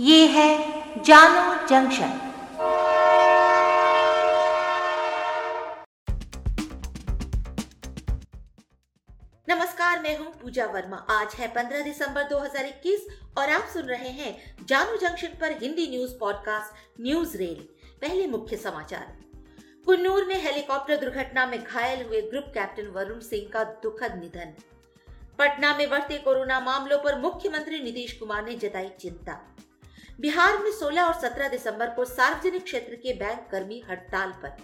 ये है जानो जंक्शन। नमस्कार, मैं हूँ पूजा वर्मा। आज है 15 दिसंबर 2021 और आप सुन रहे हैं जानो जंक्शन पर Hindi news podcast, news rail. पहले मुख्य समाचार। कुन्नूर में हेलीकॉप्टर दुर्घटना में घायल हुए ग्रुप कैप्टन वरुण सिंह का दुखद निधन। पटना में बढ़ते कोरोना मामलों पर मुख्यमंत्री नीतीश कुमार ने जताई चिंता। बिहार में 16 और 17 दिसंबर को सार्वजनिक क्षेत्र के बैंक कर्मी हड़ताल पर।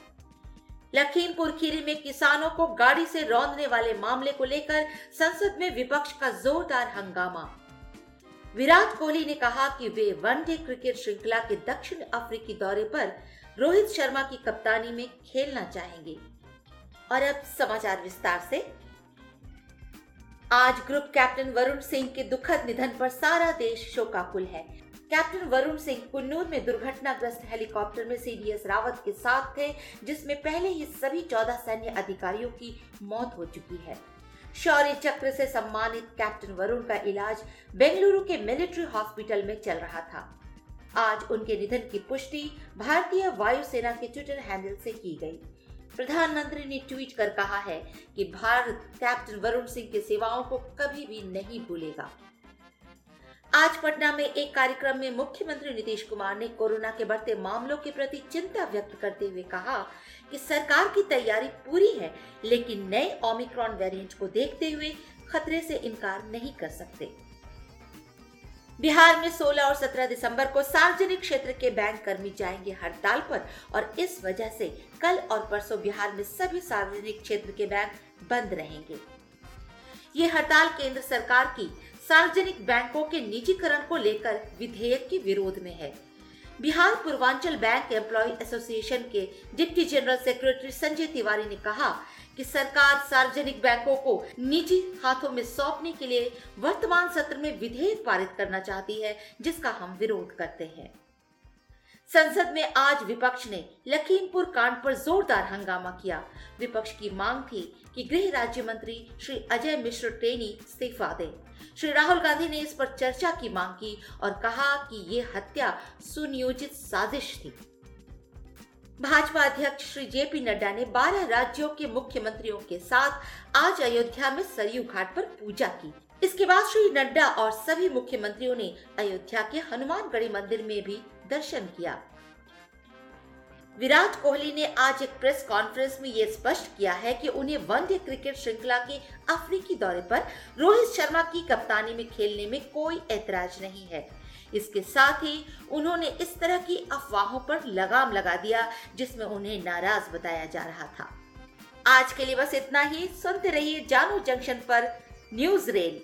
लखीमपुर खीरी में किसानों को गाड़ी से रौंदने वाले मामले को लेकर संसद में विपक्ष का जोरदार हंगामा। विराट कोहली ने कहा कि वे वनडे क्रिकेट श्रृंखला के दक्षिण अफ्रीकी दौरे पर रोहित शर्मा की कप्तानी में खेलना चाहेंगे। और अब समाचार विस्तार से। आज ग्रुप कैप्टन वरुण सिंह के दुखद निधन पर सारा देश शोकाकुल है। कैप्टन वरुण सिंह कुन्नूर में दुर्घटनाग्रस्त हेलीकॉप्टर में सीडीएस रावत के साथ थे, जिसमें पहले ही सभी चौदह सैन्य अधिकारियों की मौत हो चुकी है। शौर्य चक्र से सम्मानित कैप्टन वरुण का इलाज बेंगलुरु के मिलिट्री हॉस्पिटल में चल रहा था। आज उनके निधन की पुष्टि भारतीय वायुसेना के ट्विटर हैंडल से की गई। प्रधानमंत्री ने ट्वीट कर कहा है कि भारत कैप्टन वरुण सिंह की सेवाओं को कभी भी नहीं भूलेगा। आज पटना में एक कार्यक्रम में मुख्यमंत्री नीतीश कुमार ने कोरोना के बढ़ते मामलों के प्रति चिंता व्यक्त करते हुए कहा कि सरकार की तैयारी पूरी है, लेकिन नए ओमिक्रॉन वेरिएंट को देखते हुए खतरे से इनकार नहीं कर सकते। बिहार में 16 और 17 दिसंबर को सार्वजनिक क्षेत्र के बैंक कर्मी जाएँगे हड़ताल पर, और इस वजह से कल और परसों बिहार में सभी सार्वजनिक क्षेत्र के बैंक बंद रहेंगे। ये हड़ताल केंद्र सरकार की सार्वजनिक बैंकों के निजीकरण को लेकर विधेयक के विरोध में है। Bihar Purvanchal bank employ association के deputy general secretary Sanjay Tiwari ने कहा कि सरकार सार्वजनिक बैंकों को निजी हाथों में सौंपने के लिए वर्तमान सत्र में विधेयक पारित करना चाहती है, जिसका हम विरोध करते हैं। संसद में आज विपक्ष ने लखीमपुर कांड पर जोरदार हंगामा किया। विपक्ष की मांग थी कि गृह राज्य मंत्री श्री अजय मिश्र टेनी इस्तीफा दें। श्री राहुल गांधी ने इस पर चर्चा की मांग की और कहा कि ये हत्या सुनियोजित साजिश थी। भाजपा अध्यक्ष श्री जेपी नड्डा ने 12 राज्यों के मुख्यमंत्रियों के साथ आज अयोध्या में सरयू घाट पर पूजा की। इसके बाद श्री नड्डा और सभी मुख्यमंत्रियों ने अयोध्या के हनुमानगढ़ी मंदिर में भी दर्शन किया। विराट कोहली ने आज एक प्रेस कॉन्फ्रेंस में यह स्पष्ट किया है कि उन्हें वनडे क्रिकेट श्रृंखला के अफ्रीकी दौरे पर रोहित शर्मा की कप्तानी में खेलने में कोई ऐतराज नहीं है। इसके साथ ही उन्होंने इस तरह की अफवाहों पर लगाम लगा दिया, जिसमें उन्हें नाराज़ बताया जा रहा था। आज के लिए बस इतना ही। सुनते रहिए जानू जंक्शन पर न्यूज़ रेल